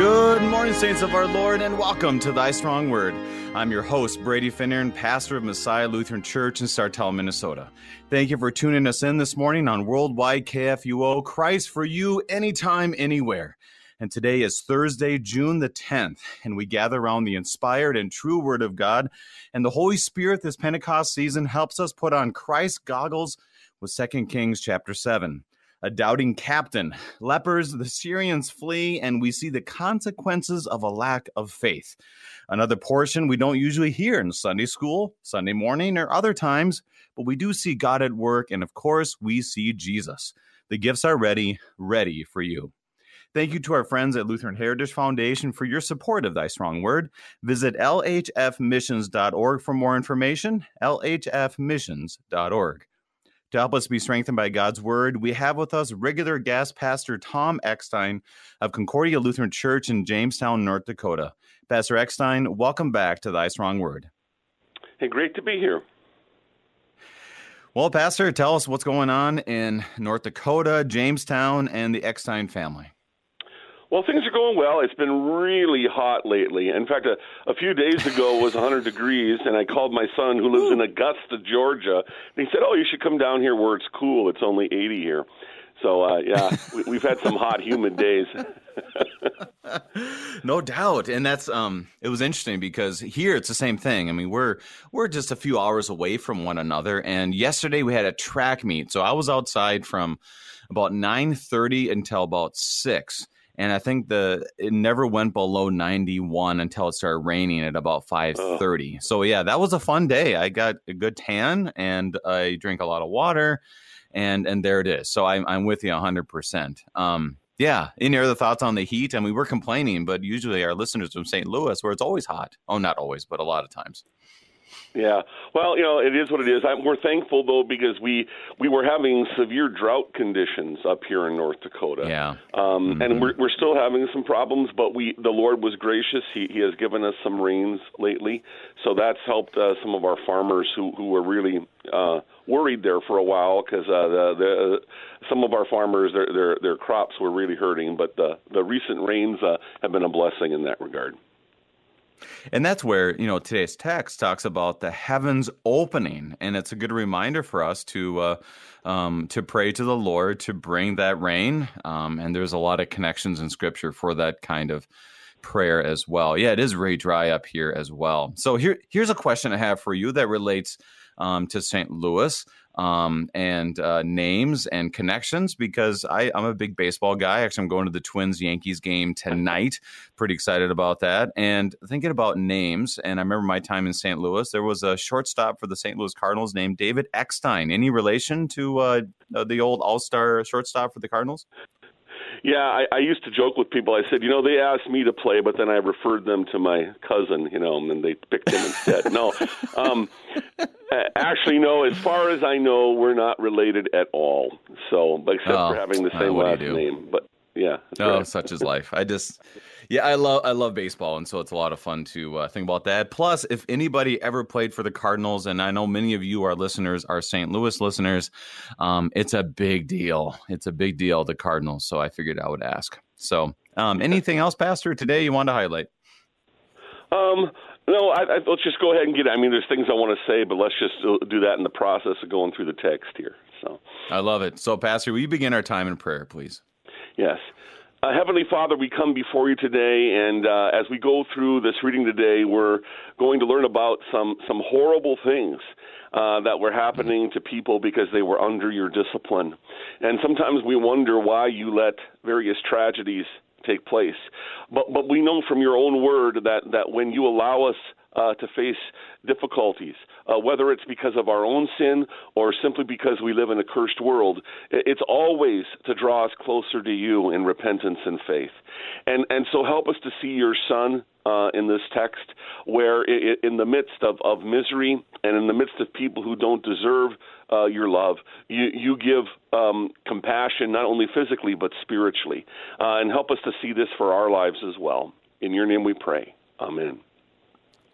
Good morning, saints of our Lord, and welcome to Thy Strong Word. I'm your host, Brady Finnern, pastor of Messiah Lutheran Church in Sartell, Minnesota. Thank you for tuning us in this morning on Worldwide KFUO, Christ for you, anytime, anywhere. And today is Thursday, June the 10th, and we gather around the inspired and true Word of God. And the Holy Spirit this Pentecost season helps us put on Christ goggles with 2 Kings chapter 7 a doubting captain. Lepers, the Syrians flee, and we see the consequences of a lack of faith. Another portion we don't usually hear in Sunday school, Sunday morning, or other times, but we do see God at work, and of course, we see Jesus. The gifts are ready, ready for you. Thank you to our friends at Lutheran Heritage Foundation for your support of Thy Strong Word. Visit lhfmissions.org for more information. lhfmissions.org. To help us be strengthened by God's word, we have with us regular guest pastor Tom Eckstein of Concordia Lutheran Church in Jamestown, North Dakota. Pastor Eckstein, welcome back to Thy Strong Word. Hey, great to be here. Well, Pastor, tell us what's going on in North Dakota, Jamestown, and the Eckstein family. Well, things are going well. It's been really hot lately. In fact, a, a few days ago was 100 degrees, and I called my son who lives in Augusta, Georgia, and he said, "Oh, you should come down here where it's cool. It's only 80 here." So, uh, yeah, we, have had some hot, humid days. no doubt, and that's um, it was interesting because here it's the same thing. I mean, we're we're just a few hours away from one another, and yesterday we had a track meet, so I was outside from about 9:30 until about six and I think the it never went below 91 until it started raining at about 5:30. Oh. So yeah, that was a fun day. I got a good tan and I drink a lot of water, and and there it is. So I'm I'm with you 100. percent Um, yeah. Any other thoughts on the heat? I mean, we're complaining, but usually our listeners from St. Louis, where it's always hot. Oh, not always, but a lot of times. Yeah, well, you know, it is what it is. I'm, we're thankful though because we we were having severe drought conditions up here in North Dakota. Yeah, um, mm-hmm. and we're we're still having some problems, but we the Lord was gracious. He He has given us some rains lately, so that's helped uh, some of our farmers who who were really uh, worried there for a while because uh, the the some of our farmers their their their crops were really hurting, but the the recent rains uh, have been a blessing in that regard. And that's where, you know, today's text talks about the heavens opening. And it's a good reminder for us to, uh, um, to pray to the Lord to bring that rain. Um, and there's a lot of connections in scripture for that kind of prayer as well. Yeah, it is very dry up here as well. So here, here's a question I have for you that relates um, to St. Louis um, and uh, names and connections because I, I'm a big baseball guy. Actually, I'm going to the Twins Yankees game tonight. Pretty excited about that. And thinking about names, and I remember my time in St. Louis, there was a shortstop for the St. Louis Cardinals named David Eckstein. Any relation to uh, the old All Star shortstop for the Cardinals? Yeah, I, I used to joke with people. I said, you know, they asked me to play, but then I referred them to my cousin, you know, and they picked him instead. no, um, actually, no. As far as I know, we're not related at all. So, except oh, for having the same uh, last name. But yeah. Oh, right. such is life. I just, yeah, I love I love baseball, and so it's a lot of fun to uh, think about that. Plus, if anybody ever played for the Cardinals, and I know many of you, our listeners, are St. Louis listeners, um, it's a big deal. It's a big deal, the Cardinals. So I figured I would ask. So, um, anything else, Pastor, today you want to highlight? Um, no, I, I, let's just go ahead and get. It. I mean, there's things I want to say, but let's just do that in the process of going through the text here. So I love it. So, Pastor, will you begin our time in prayer, please? Yes. Uh, Heavenly Father, we come before you today, and uh, as we go through this reading today, we're going to learn about some some horrible things uh, that were happening to people because they were under your discipline, and sometimes we wonder why you let various tragedies take place. But but we know from your own word that that when you allow us uh, to face difficulties, uh, whether it's because of our own sin or simply because we live in a cursed world. It's always to draw us closer to you in repentance and faith. And, and so help us to see your Son uh, in this text, where it, in the midst of, of misery and in the midst of people who don't deserve uh, your love, you, you give um, compassion not only physically but spiritually. Uh, and help us to see this for our lives as well. In your name we pray. Amen.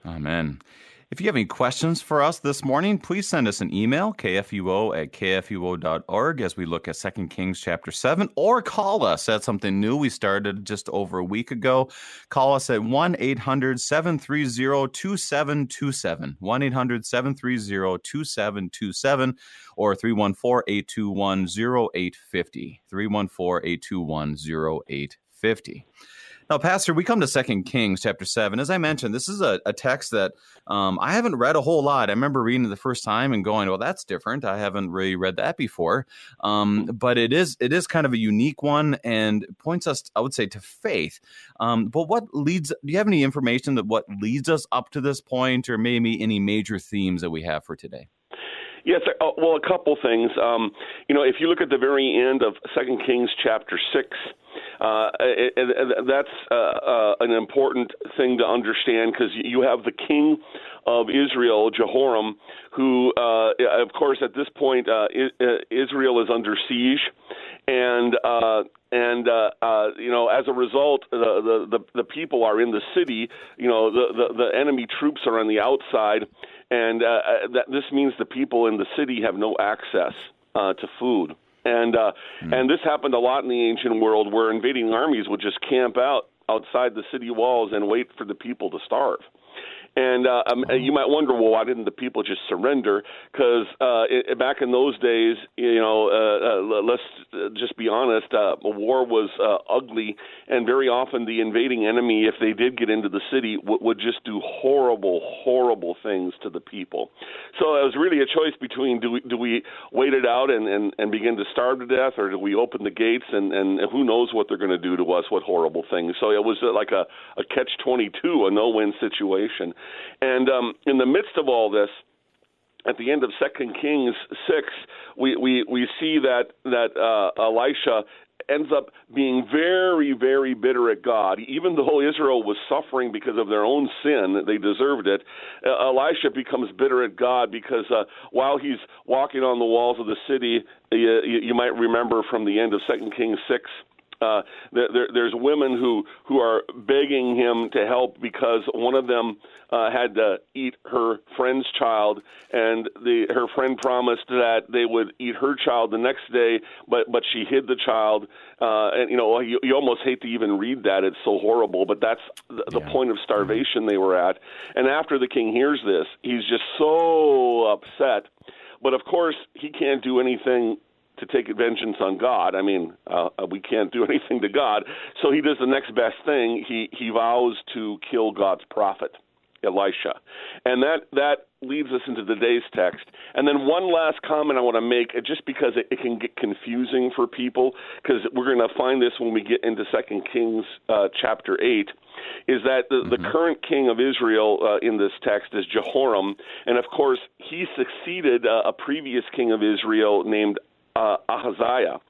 Amen. If you have any questions for us this morning, please send us an email, kfuo at kfuo.org, as we look at 2 Kings chapter 7, or call us. That's something new we started just over a week ago. Call us at 1 800 730 2727, 1 800 730 2727, or 314 821 0850, 314 821 0850. Now, Pastor, we come to Second Kings chapter seven. As I mentioned, this is a, a text that um, I haven't read a whole lot. I remember reading it the first time and going, "Well, that's different. I haven't really read that before." Um, but it is it is kind of a unique one and points us, I would say, to faith. Um, but what leads? Do you have any information that what leads us up to this point, or maybe any major themes that we have for today? Yes, uh, well, a couple things. Um, you know, if you look at the very end of Second Kings chapter six, uh, it, it, that's uh, uh, an important thing to understand because you have the king of Israel, Jehoram, who, uh, of course, at this point, Israel is under siege, and and uh, uh, you know, as a result, the, the the people are in the city. You know, the the, the enemy troops are on the outside, and uh, that this means the people in the city have no access uh, to food. And uh, mm. and this happened a lot in the ancient world, where invading armies would just camp out outside the city walls and wait for the people to starve. And uh, um, you might wonder, well, why didn't the people just surrender? Because uh, it, back in those days, you know, uh, uh, let's just be honest, uh, war was uh, ugly, and very often the invading enemy, if they did get into the city, w- would just do horrible, horrible things to the people. So it was really a choice between do we do we wait it out and and, and begin to starve to death, or do we open the gates and and who knows what they're going to do to us, what horrible things. So it was like a a catch twenty two, a no win situation. And um, in the midst of all this, at the end of Second Kings six, we, we, we see that that uh, Elisha ends up being very, very bitter at God. Even though Israel was suffering because of their own sin, they deserved it. Uh, Elisha becomes bitter at God because uh, while he's walking on the walls of the city, you, you might remember from the end of Second Kings six uh, there, there's women who who are begging him to help because one of them uh, had to eat her friend's child, and the her friend promised that they would eat her child the next day, but but she hid the child, uh, and you know you, you almost hate to even read that; it's so horrible. But that's the, the yeah. point of starvation mm-hmm. they were at. And after the king hears this, he's just so upset. But of course, he can't do anything to take vengeance on God. I mean, uh, uh, we can't do anything to God. So he does the next best thing. He he vows to kill God's prophet, Elisha, and that that leads us into today's text. And then one last comment I want to make, uh, just because it, it can get confusing for people, because we're going to find this when we get into Second Kings uh, chapter eight. Is that the, mm-hmm. the current king of Israel uh, in this text is Jehoram, and of course he succeeded uh, a previous king of Israel named uh, Ahaziah.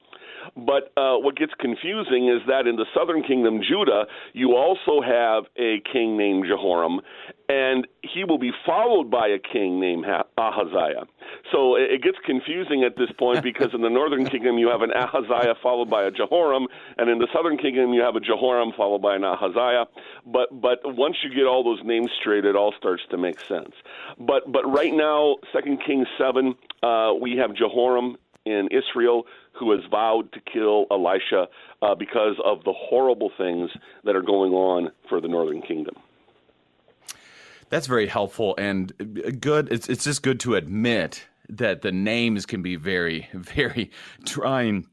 But uh, what gets confusing is that in the southern kingdom, Judah, you also have a king named Jehoram, and he will be followed by a king named Ahaziah. So it gets confusing at this point because in the northern kingdom you have an Ahaziah followed by a Jehoram, and in the southern kingdom you have a Jehoram followed by an Ahaziah. But but once you get all those names straight, it all starts to make sense. But but right now, Second Kings seven, uh, we have Jehoram in Israel who has vowed to kill Elisha uh, because of the horrible things that are going on for the northern kingdom. That's very helpful and good. It's it's just good to admit that the names can be very very trying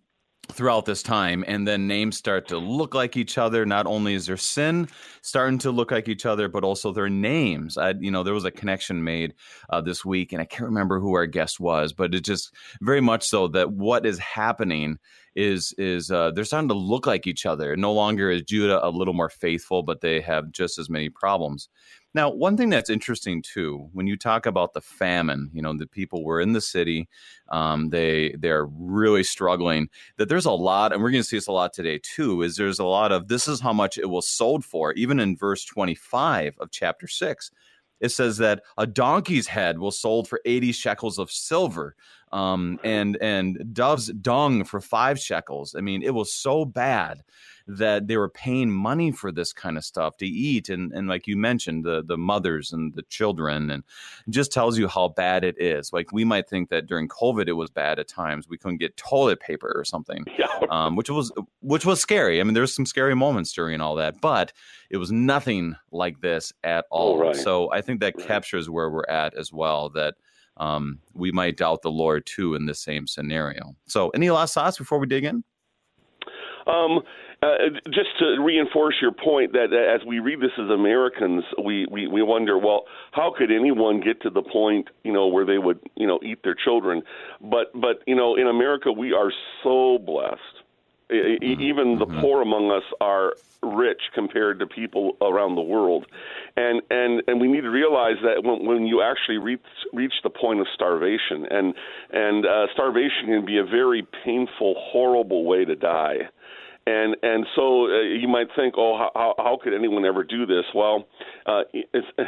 throughout this time and then names start to look like each other. Not only is their sin starting to look like each other but also their names. I, you know there was a connection made uh, this week and i can't remember who our guest was but it just very much so that what is happening is is uh, they're starting to look like each other. No longer is judah a little more faithful but they have just as many problems now, one thing that's interesting too, when you talk about the famine, you know, the people were in the city, um, they they're really struggling. That there's a lot, and we're going to see this a lot today too. Is there's a lot of this is how much it was sold for, even in verse 25 of chapter six. It says that a donkey's head was sold for 80 shekels of silver. um, and and dove's dung for five shekels. I mean, it was so bad that they were paying money for this kind of stuff to eat and and like you mentioned the the mothers and the children and just tells you how bad it is like we might think that during covid it was bad at times we couldn't get toilet paper or something yeah. um, which was which was scary i mean there's some scary moments during all that but it was nothing like this at all right. so i think that right. captures where we're at as well that um, we might doubt the Lord too in the same scenario. So, any last thoughts before we dig in? Um, uh, just to reinforce your point that as we read this as Americans, we, we, we wonder, well, how could anyone get to the point, you know, where they would, you know, eat their children? But, but you know, in America, we are so blessed. Mm-hmm. Even the mm-hmm. poor among us are rich compared to people around the world, and and and we need to realize that when, when you actually reach reach the point of starvation, and and uh, starvation can be a very painful, horrible way to die and and so uh, you might think, oh, how, how could anyone ever do this? Well, uh,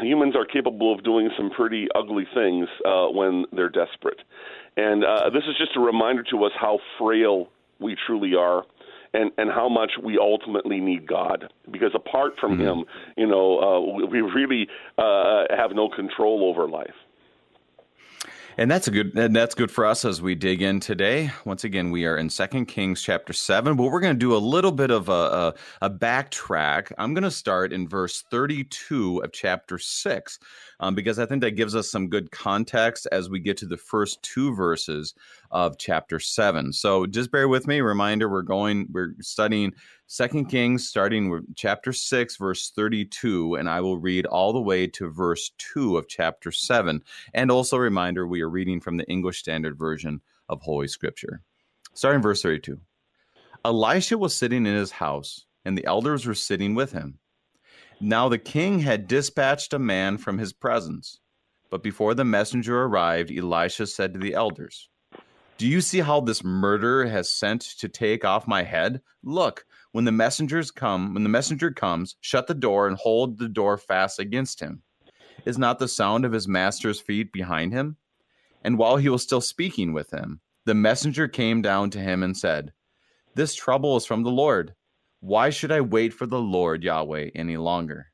humans are capable of doing some pretty ugly things uh, when they're desperate, and uh, this is just a reminder to us how frail we truly are. And, and how much we ultimately need God, because apart from mm-hmm. Him, you know, uh, we really uh, have no control over life. And that's a good and that's good for us as we dig in today. Once again, we are in Second Kings chapter seven, but we're going to do a little bit of a, a, a backtrack. I'm going to start in verse 32 of chapter six, um, because I think that gives us some good context as we get to the first two verses of chapter 7. So just bear with me. Reminder we're going, we're studying Second Kings, starting with chapter 6, verse 32, and I will read all the way to verse 2 of chapter 7. And also, reminder we are reading from the English Standard Version of Holy Scripture. Starting verse 32. Elisha was sitting in his house, and the elders were sitting with him. Now the king had dispatched a man from his presence. But before the messenger arrived, Elisha said to the elders, Do you see how this murderer has sent to take off my head? Look, when the messengers come, when the messenger comes, shut the door and hold the door fast against him. Is not the sound of his master's feet behind him? And while he was still speaking with him, the messenger came down to him and said, This trouble is from the Lord. Why should I wait for the Lord Yahweh any longer?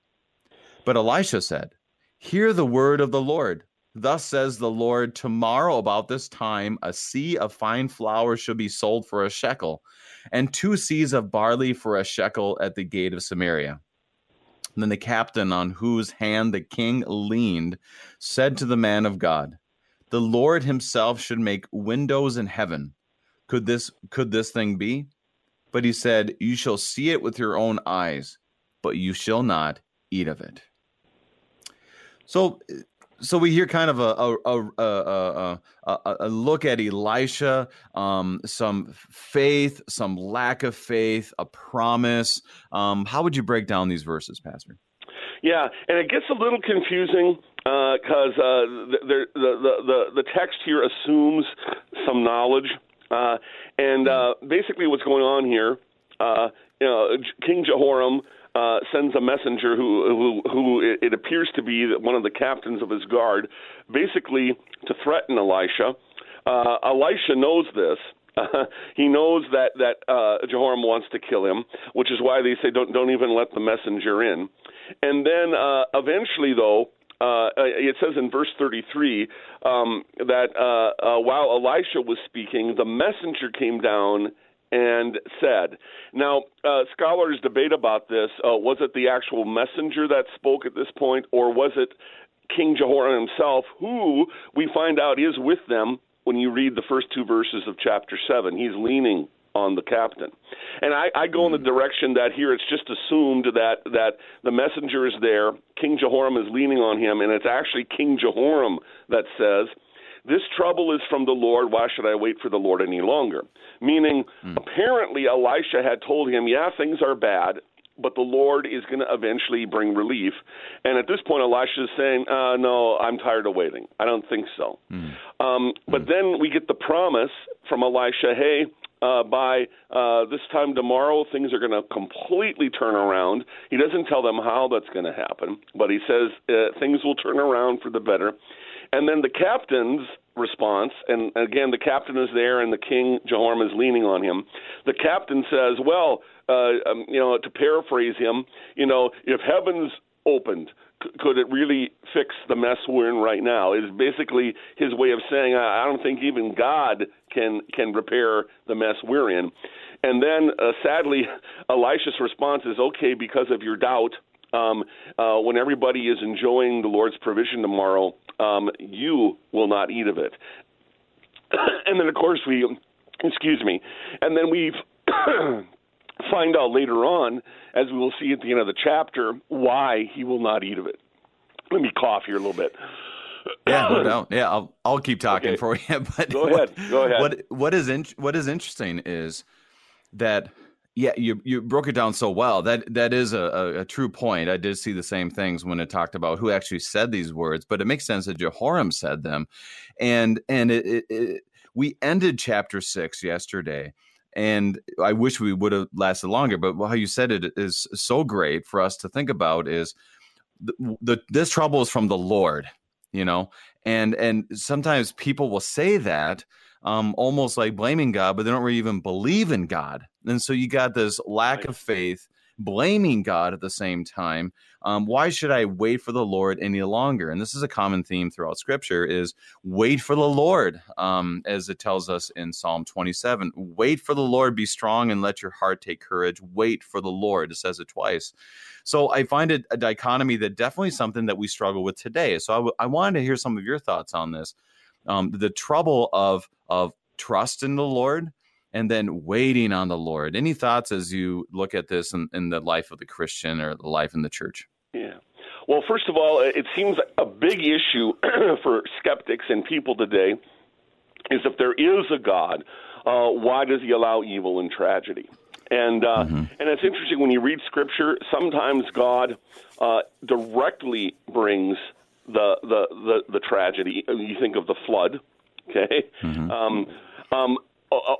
But Elisha said, Hear the word of the Lord. Thus says the Lord, tomorrow about this time, a seah of fine flour shall be sold for a shekel, and two seahs of barley for a shekel at the gate of Samaria. And then the captain on whose hand the king leaned said to the man of God, The Lord himself should make windows in heaven. Could this could this thing be? But he said, You shall see it with your own eyes, but you shall not eat of it. So, so we hear kind of a a, a, a, a look at Elisha, um, some faith, some lack of faith, a promise. Um, how would you break down these verses, Pastor? Yeah, and it gets a little confusing because uh, uh, the, the, the the text here assumes some knowledge uh, and uh, basically, what's going on here, uh, you know, King Jehoram uh, sends a messenger who, who, who it appears to be one of the captains of his guard, basically to threaten Elisha. Uh, Elisha knows this. Uh, he knows that that uh, Jehoram wants to kill him, which is why they say don't don't even let the messenger in. And then uh, eventually, though, uh, it says in verse 33 um, that uh, uh, while Elisha was speaking, the messenger came down and said. Now, uh, scholars debate about this. Uh, was it the actual messenger that spoke at this point, or was it King Jehoram himself, who we find out is with them when you read the first two verses of chapter 7? He's leaning on the captain. And I, I go in the hmm. direction that here it's just assumed that that the messenger is there, King Jehoram is leaning on him, and it's actually King Jehoram that says, "This trouble is from the Lord. Why should I wait for the Lord any longer?" Meaning, mm. apparently Elisha had told him, "Yeah, things are bad." But the Lord is going to eventually bring relief. And at this point, Elisha is saying, uh, No, I'm tired of waiting. I don't think so. Mm. Um, but mm. then we get the promise from Elisha hey, uh, by uh, this time tomorrow, things are going to completely turn around. He doesn't tell them how that's going to happen, but he says uh, things will turn around for the better. And then the captains response, and again, the captain is there, and the king Jehoram is leaning on him. The captain says, "Well, uh, um, you know, to paraphrase him, you know, if heavens opened, could it really fix the mess we're in right now?" Is basically his way of saying, "I, I don't think even God can can repair the mess we're in." And then, uh, sadly, Elisha's response is, "Okay, because of your doubt." Um, uh, when everybody is enjoying the Lord's provision tomorrow, um, you will not eat of it. and then, of course, we, excuse me, and then we find out later on, as we will see at the end of the chapter, why he will not eat of it. Let me cough here a little bit. yeah, no doubt. Yeah, I'll I'll keep talking okay. for you. But go ahead. What, go ahead. What what is in, what is interesting is that yeah, you you broke it down so well. That that is a, a, a, true point. I did see the same things when it talked about who actually said these words, but it makes sense that Jehoram said them, and and it, it, it, we ended chapter six yesterday, and I wish we would have lasted longer. But how you said it is so great for us to think about. Is the, the this trouble is from the Lord, you know, and and sometimes people will say that um, almost like blaming God, but they don't really even believe in God. And so you got this lack of faith, blaming God at the same time. Um, why should I wait for the Lord any longer? And this is a common theme throughout Scripture: is wait for the Lord, um, as it tells us in Psalm 27. Wait for the Lord, be strong, and let your heart take courage. Wait for the Lord. It says it twice. So I find it a dichotomy that definitely something that we struggle with today. So I, w- I wanted to hear some of your thoughts on this um, the trouble of of trust in the Lord and then waiting on the Lord. Any thoughts as you look at this in, in the life of the Christian or the life in the church? Yeah. Well, first of all, it seems a big issue for skeptics and people today is if there is a God, uh, why does He allow evil and tragedy? And uh, mm-hmm. and it's interesting when you read Scripture. Sometimes God uh, directly brings the the the, the tragedy. You think of the flood, okay? Mm-hmm. Um, um,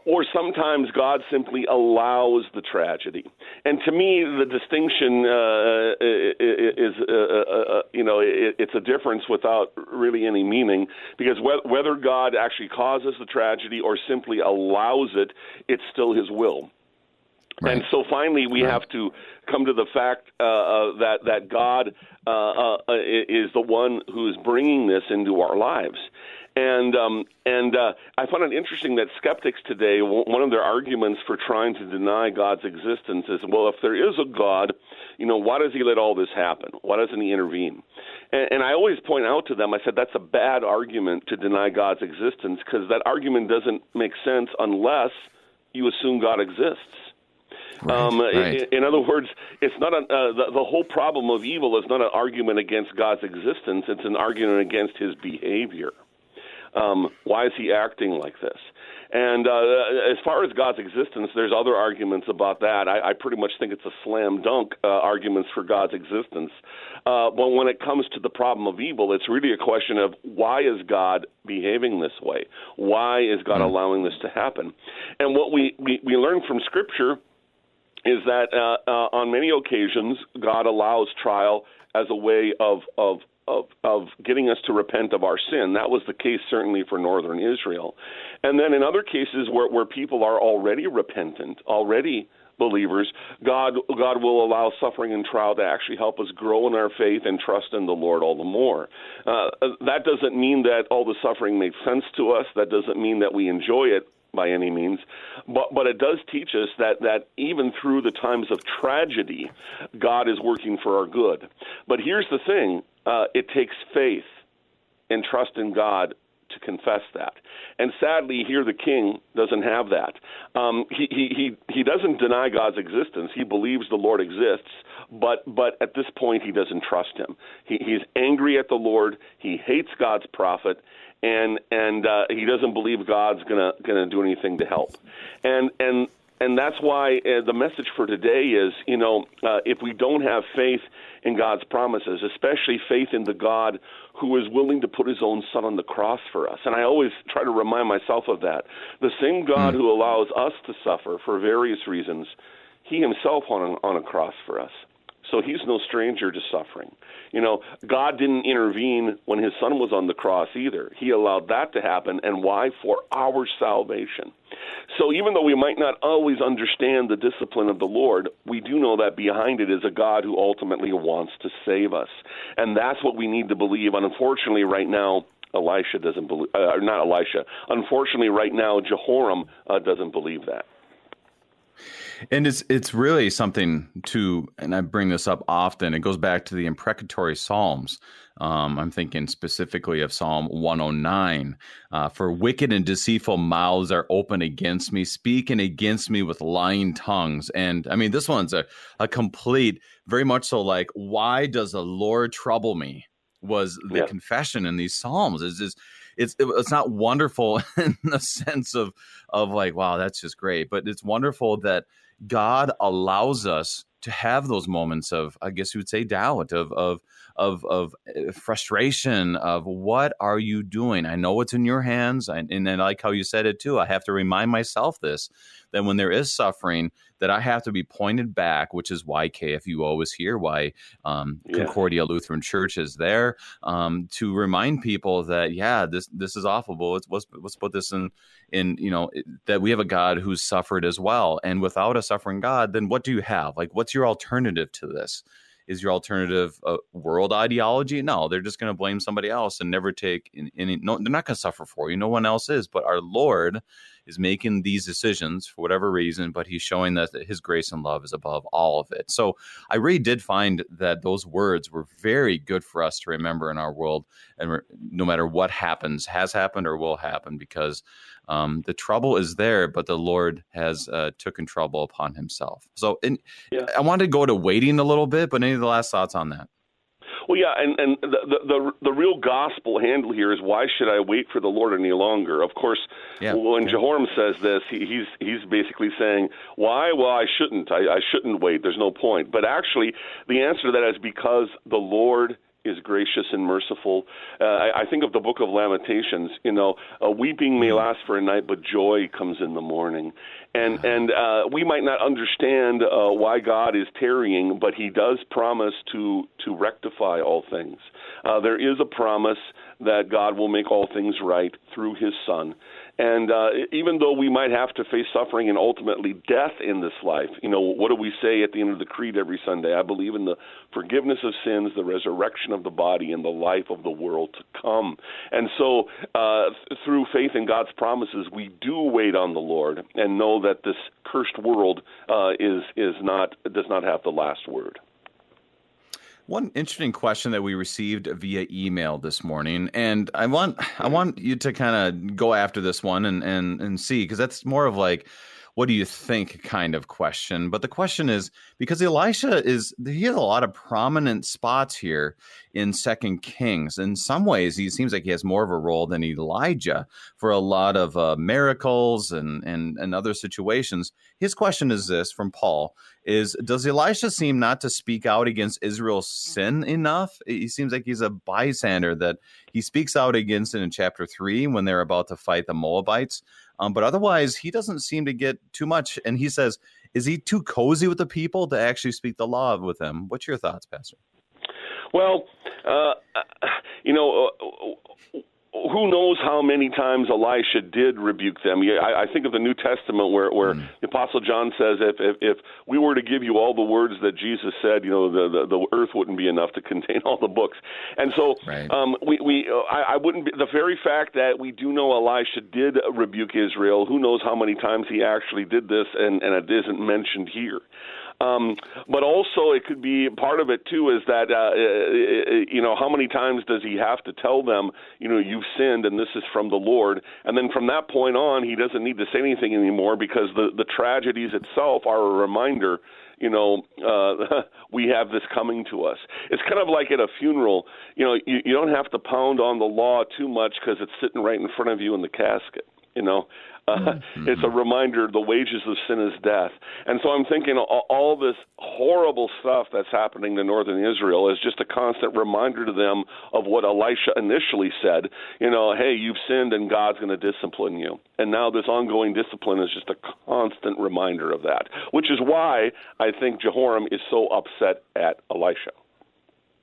or sometimes God simply allows the tragedy. And to me, the distinction uh, is, uh, uh, uh, you know, it's a difference without really any meaning because whether God actually causes the tragedy or simply allows it, it's still His will. Right. And so finally, we right. have to come to the fact uh, uh, that that God uh, uh, is the one who is bringing this into our lives. And um, and uh, I find it interesting that skeptics today, one of their arguments for trying to deny God's existence is, well, if there is a God, you know, why does He let all this happen? Why doesn't He intervene? And, and I always point out to them, I said that's a bad argument to deny God's existence because that argument doesn't make sense unless you assume God exists. Right, um, right. In, in, other words, it's not a, uh, the, the whole problem of evil is not an argument against God's existence; it's an argument against His behavior. Um, why is He acting like this? And uh, as far as God's existence, there's other arguments about that. I, I pretty much think it's a slam dunk uh, arguments for God's existence. Uh, but when it comes to the problem of evil, it's really a question of why is God behaving this way? Why is God allowing this to happen? And what we, we, we learn from Scripture is that uh, uh, on many occasions God allows trial as a way of of of, of getting us to repent of our sin. That was the case certainly for northern Israel. And then in other cases where, where people are already repentant, already believers, God God will allow suffering and trial to actually help us grow in our faith and trust in the Lord all the more. Uh, that doesn't mean that all the suffering makes sense to us. That doesn't mean that we enjoy it by any means, but but it does teach us that that even through the times of tragedy, God is working for our good. But here's the thing: uh, it takes faith and trust in God to confess that. And sadly, here the king doesn't have that. Um, he, he he he doesn't deny God's existence. He believes the Lord exists, but but at this point he doesn't trust him. He, he's angry at the Lord. He hates God's prophet, and and uh, he doesn't believe God's gonna gonna do anything to help, and and and that's why uh, the message for today is you know uh, if we don't have faith in God's promises, especially faith in the God who is willing to put His own Son on the cross for us, and I always try to remind myself of that. The same God mm. who allows us to suffer for various reasons, He Himself on a, on a cross for us. So he's no stranger to suffering. You know, God didn't intervene when his son was on the cross either. He allowed that to happen, and why? For our salvation. So even though we might not always understand the discipline of the Lord, we do know that behind it is a God who ultimately wants to save us. And that's what we need to believe. And unfortunately, right now, Elisha doesn't believe, uh, not Elisha. Unfortunately, right now, Jehoram uh, doesn't believe that. And it's it's really something to, and I bring this up often. It goes back to the imprecatory psalms. Um, I'm thinking specifically of Psalm 109. Uh, For wicked and deceitful mouths are open against me, speaking against me with lying tongues. And I mean, this one's a, a complete, very much so like, why does the Lord trouble me? Was the yeah. confession in these Psalms. Is just it's it's not wonderful in the sense of of like wow that's just great but it's wonderful that God allows us to have those moments of, I guess you would say, doubt, of of of of eh, frustration, of what are you doing? I know it's in your hands, and, and I like how you said it too. I have to remind myself this that when there is suffering, that I have to be pointed back, which is why KFUO is here, why um, yeah. Concordia Lutheran Church is there, um, to remind people that yeah, this this is awful, but let's, let's, let's put this in in you know that we have a God who's suffered as well, and without a suffering God, then what do you have? Like, what's your alternative to this? Is your alternative uh, world ideology? No, they're just going to blame somebody else and never take any. No, they're not going to suffer for you. No one else is. But our Lord is making these decisions for whatever reason, but He's showing that His grace and love is above all of it. So I really did find that those words were very good for us to remember in our world, and no matter what happens, has happened or will happen, because um, the trouble is there, but the Lord has uh, taken trouble upon Himself. So, in, yeah. I wanted to go to waiting a little bit, but any of the last thoughts on that? Well, yeah, and and the, the the real gospel handle here is why should I wait for the Lord any longer? Of course, yeah. when yeah. Jehoram says this, he, he's he's basically saying why? Well, I shouldn't. I, I shouldn't wait. There's no point. But actually, the answer to that is because the Lord is gracious and merciful. Uh, I, I think of the book of Lamentations. You know, uh, weeping may last for a night, but joy comes in the morning. And and uh, we might not understand uh, why God is tarrying, but He does promise to to rectify all things. Uh, there is a promise that God will make all things right through His Son. And uh, even though we might have to face suffering and ultimately death in this life, you know, what do we say at the end of the creed every Sunday? I believe in the forgiveness of sins, the resurrection of the body, and the life of the world to come. And so, uh, through faith in God's promises, we do wait on the Lord and know that this cursed world uh, is is not does not have the last word. One interesting question that we received via email this morning, and I want I mm-hmm. want you to kind of go after this one and and and see because that's more of like what do you think kind of question. But the question is because Elisha is he has a lot of prominent spots here in Second Kings. In some ways, he seems like he has more of a role than Elijah for a lot of uh, miracles and, and and other situations. His question is this from Paul: Is does Elisha seem not to speak out against Israel's sin enough? He seems like he's a bystander that he speaks out against it in chapter three when they're about to fight the Moabites. Um, but otherwise, he doesn't seem to get too much. And he says, is he too cozy with the people to actually speak the law with them? What's your thoughts, Pastor? Well, uh, you know, uh, who knows how many times Elisha did rebuke them? I, I think of the New Testament where, where mm. the Apostle John says, if, if if we were to give you all the words that Jesus said, you know, the the, the earth wouldn't be enough to contain all the books. And so, right. um, we we I, I wouldn't. Be, the very fact that we do know Elisha did rebuke Israel, who knows how many times he actually did this, and and it isn't mentioned here. Um, but also, it could be part of it too is that uh, uh, uh, you know how many times does he have to tell them you know you've sinned and this is from the Lord, and then from that point on he doesn't need to say anything anymore because the the tragedies itself are a reminder you know, uh, we have this coming to us. It's kind of like at a funeral. You know, you, you don't have to pound on the law too much because it's sitting right in front of you in the casket. You know, uh, mm-hmm. It's a reminder the wages of sin is death. And so I'm thinking all, all this horrible stuff that's happening to northern Israel is just a constant reminder to them of what Elisha initially said. You know, hey, you've sinned and God's going to discipline you. And now this ongoing discipline is just a constant reminder of that, which is why I think Jehoram is so upset at Elisha.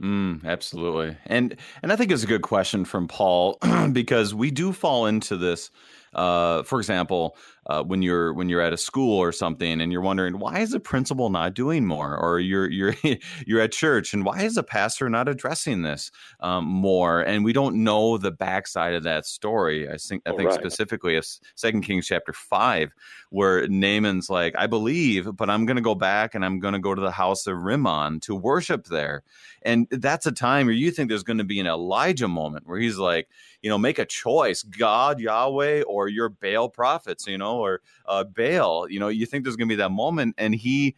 Mm, absolutely. And and I think it's a good question from Paul because we do fall into this uh, for example, uh, when you're when you're at a school or something and you're wondering why is the principal not doing more, or you're you're you're at church and why is the pastor not addressing this um, more? And we don't know the backside of that story. I think I think right. specifically of Second Kings chapter five, where Naaman's like, I believe, but I'm going to go back and I'm going to go to the house of Rimmon to worship there, and that's a time where you think there's going to be an Elijah moment where he's like, you know, make a choice, God, Yahweh, or your Baal prophets, you know, or uh, Baal. You know, you think there's going to be that moment, and he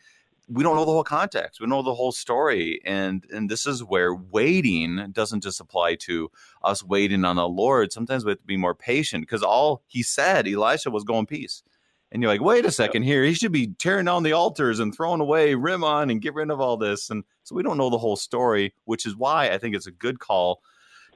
we don't know the whole context. We don't know the whole story. And and this is where waiting doesn't just apply to us waiting on the Lord. Sometimes we have to be more patient because all he said, Elisha was going peace. And you're like, wait a second here. He should be tearing down the altars and throwing away Rimmon and get rid of all this. And so we don't know the whole story, which is why I think it's a good call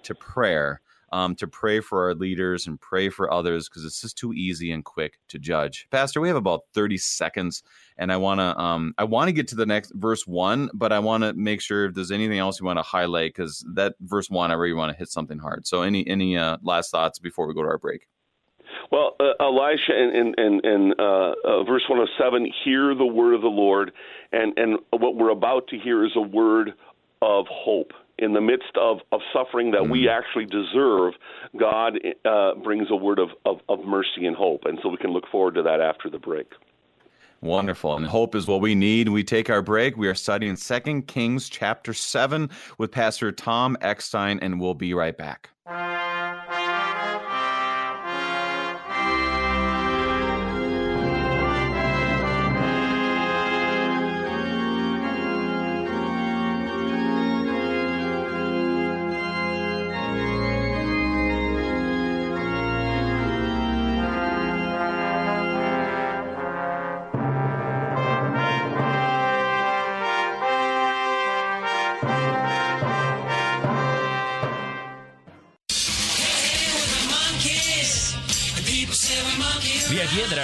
to prayer um, to pray for our leaders and pray for others because it's just too easy and quick to judge. Pastor, we have about 30 seconds, and I want to um, I want to get to the next verse one, but I want to make sure if there's anything else you want to highlight because that verse one, I really want to hit something hard. So, any any uh, last thoughts before we go to our break? Well, uh, Elisha in, in, in uh, uh, verse 107, hear the word of the Lord. And, and what we're about to hear is a word of hope in the midst of, of suffering that mm we actually deserve, God uh, brings a word of, of, of mercy and hope. And so we can look forward to that after the break. Wonderful. And hope is what we need. We take our break. We are studying Second Kings chapter 7 with Pastor Tom Eckstein, and we'll be right back.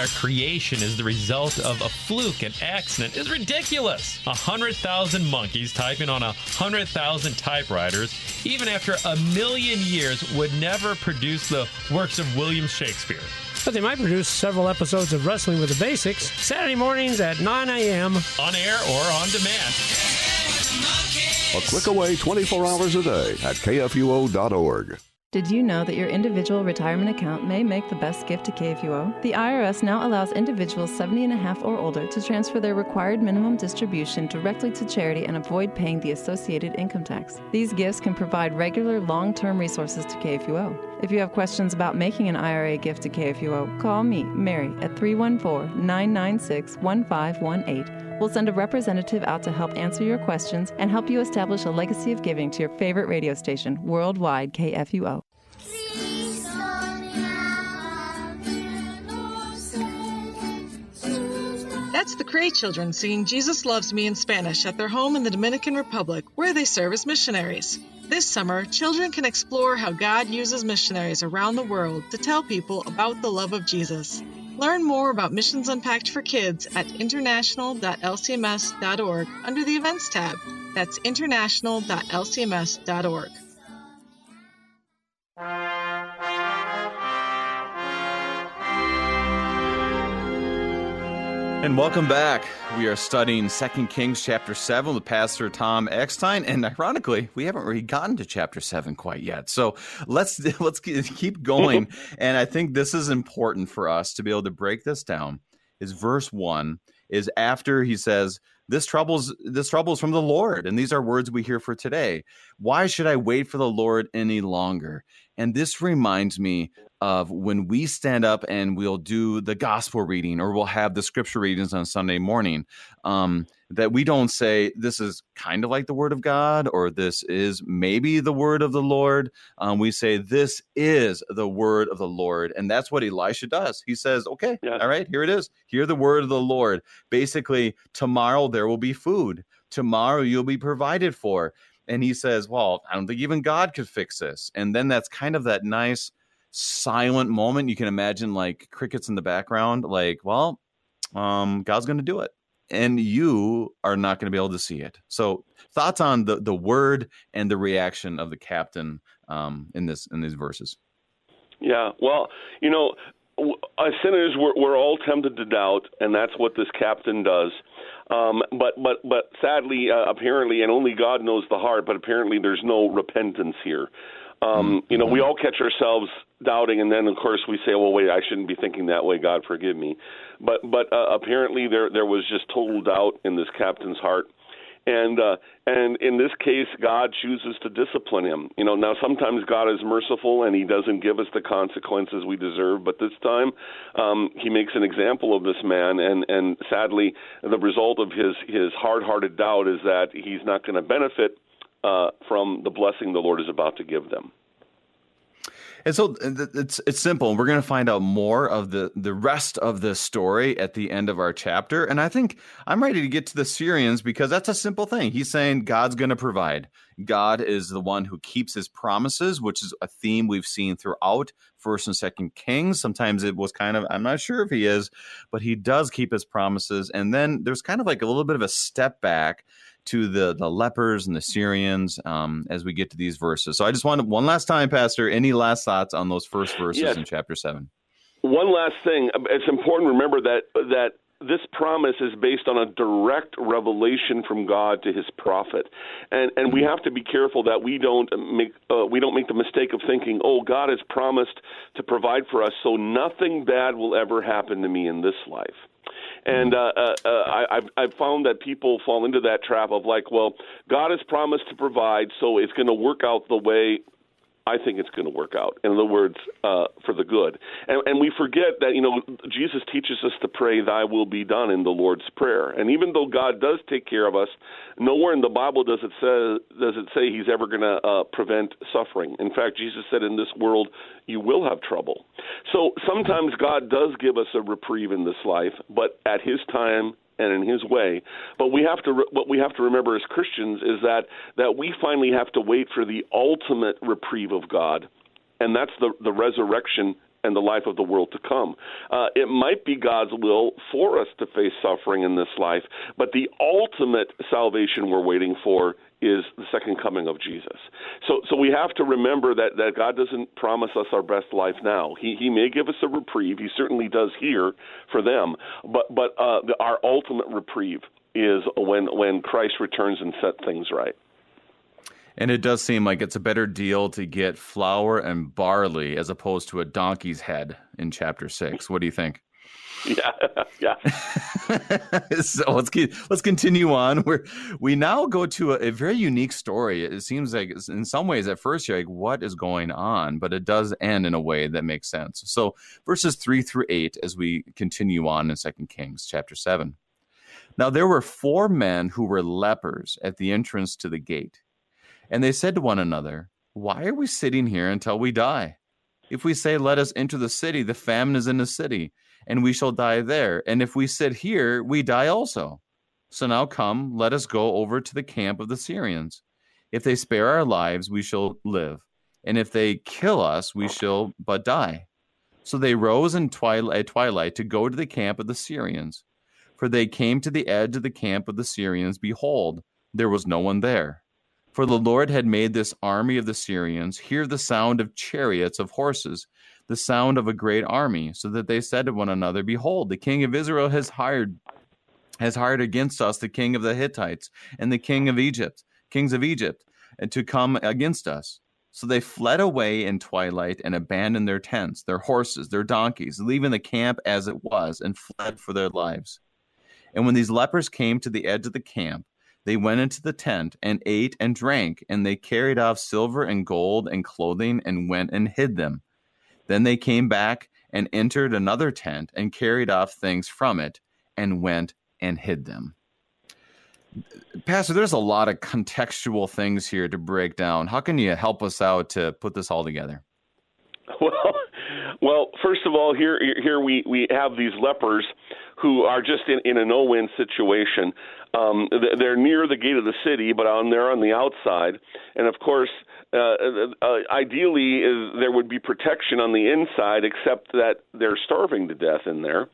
Our creation is the result of a fluke, an accident, is ridiculous. A hundred thousand monkeys typing on a hundred thousand typewriters, even after a million years, would never produce the works of William Shakespeare. But they might produce several episodes of Wrestling with the Basics Saturday mornings at 9 a.m. on air or on demand. A click away 24 hours a day at kfuo.org. Did you know that your individual retirement account may make the best gift to KFUO? The IRS now allows individuals 70 and a half or older to transfer their required minimum distribution directly to charity and avoid paying the associated income tax. These gifts can provide regular long term resources to KFUO. If you have questions about making an IRA gift to KFUO, call me, Mary, at 314 996 1518. We'll send a representative out to help answer your questions and help you establish a legacy of giving to your favorite radio station, worldwide KFUO. That's the Cray children singing Jesus Loves Me in Spanish at their home in the Dominican Republic, where they serve as missionaries. This summer, children can explore how God uses missionaries around the world to tell people about the love of Jesus. Learn more about Missions Unpacked for Kids at international.lcms.org under the Events tab. That's international.lcms.org. And welcome back. We are studying Second Kings chapter 7 with Pastor Tom Eckstein. And ironically, we haven't really gotten to chapter 7 quite yet. So let's let's keep going. and I think this is important for us to be able to break this down. Is verse 1 is after he says, this troubles this troubles from the Lord. And these are words we hear for today. Why should I wait for the Lord any longer? And this reminds me of when we stand up and we'll do the gospel reading or we'll have the scripture readings on Sunday morning. Um, that we don't say this is kind of like the word of God or this is maybe the word of the Lord. Um, we say this is the word of the Lord. And that's what Elisha does. He says, okay, yeah. all right, here it is. Hear the word of the Lord. Basically, tomorrow there will be food. Tomorrow you'll be provided for. And he says, well, I don't think even God could fix this. And then that's kind of that nice silent moment. You can imagine like crickets in the background, like, well, um, God's to do it. And you are not going to be able to see it. So, thoughts on the, the word and the reaction of the captain um, in this in these verses? Yeah, well, you know, as sinners, we're, we're all tempted to doubt, and that's what this captain does. Um, but but but sadly, uh, apparently, and only God knows the heart. But apparently, there's no repentance here. Um, you know, we all catch ourselves doubting, and then of course we say, "Well, wait, I shouldn't be thinking that way. God, forgive me." But but uh, apparently there there was just total doubt in this captain's heart, and uh, and in this case, God chooses to discipline him. You know, now sometimes God is merciful and He doesn't give us the consequences we deserve, but this time um, He makes an example of this man, and and sadly, the result of his his hard-hearted doubt is that he's not going to benefit uh, from the blessing the Lord is about to give them. And so it's it's simple. We're going to find out more of the the rest of the story at the end of our chapter. And I think I'm ready to get to the Syrians because that's a simple thing. He's saying God's going to provide. God is the one who keeps his promises, which is a theme we've seen throughout First and Second Kings. Sometimes it was kind of I'm not sure if he is, but he does keep his promises. And then there's kind of like a little bit of a step back to the the lepers and the Syrians um, as we get to these verses. So I just wanted one last time, Pastor. Any last thoughts on those first verses yes. in chapter seven? One last thing. It's important to remember that that this promise is based on a direct revelation from God to His prophet, and and we have to be careful that we don't make uh, we don't make the mistake of thinking, oh, God has promised to provide for us, so nothing bad will ever happen to me in this life. And uh, uh, uh, I, I've, I've found that people fall into that trap of like, well, God has promised to provide, so it's going to work out the way I think it's going to work out. In other words, uh, for the good. And, and we forget that you know Jesus teaches us to pray, "Thy will be done" in the Lord's prayer. And even though God does take care of us, nowhere in the Bible does it say does it say He's ever going to uh, prevent suffering. In fact, Jesus said, "In this world you will have trouble." So sometimes God does give us a reprieve in this life, but at His time and in his way. But we have to what we have to remember as Christians is that that we finally have to wait for the ultimate reprieve of God, and that's the the resurrection and the life of the world to come. Uh, it might be God's will for us to face suffering in this life, but the ultimate salvation we're waiting for is the second coming of Jesus. So, so we have to remember that, that God doesn't promise us our best life now. He, he may give us a reprieve. He certainly does here for them. But, but uh, the, our ultimate reprieve is when, when Christ returns and set things right. And it does seem like it's a better deal to get flour and barley as opposed to a donkey's head in chapter six. What do you think? yeah, yeah. so let's keep, let's continue on. we we now go to a, a, very unique story. It seems like in some ways at first you're like, what is going on? But it does end in a way that makes sense. So verses three through eight as we continue on in Second Kings chapter seven. Now there were four men who were lepers at the entrance to the gate, and they said to one another, "Why are we sitting here until we die?" If we say, Let us enter the city, the famine is in the city, and we shall die there. And if we sit here, we die also. So now come, let us go over to the camp of the Syrians. If they spare our lives, we shall live. And if they kill us, we shall but die. So they rose in twilight, twilight to go to the camp of the Syrians. For they came to the edge of the camp of the Syrians. Behold, there was no one there. For the Lord had made this army of the Syrians hear the sound of chariots of horses the sound of a great army, so that they said to one another, Behold, the king of Israel has hired has hired against us the king of the Hittites and the king of Egypt, kings of Egypt, and to come against us. So they fled away in twilight and abandoned their tents, their horses, their donkeys, leaving the camp as it was, and fled for their lives. And when these lepers came to the edge of the camp, they went into the tent and ate and drank, and they carried off silver and gold and clothing and went and hid them. Then they came back and entered another tent and carried off things from it and went and hid them. Pastor, there's a lot of contextual things here to break down. How can you help us out to put this all together? Well, well, first of all, here here we we have these lepers who are just in, in a no-win situation. Um, they're near the gate of the city, but on they're on the outside, and of course, uh, uh, uh ideally, uh, there would be protection on the inside, except that they're starving to death in there.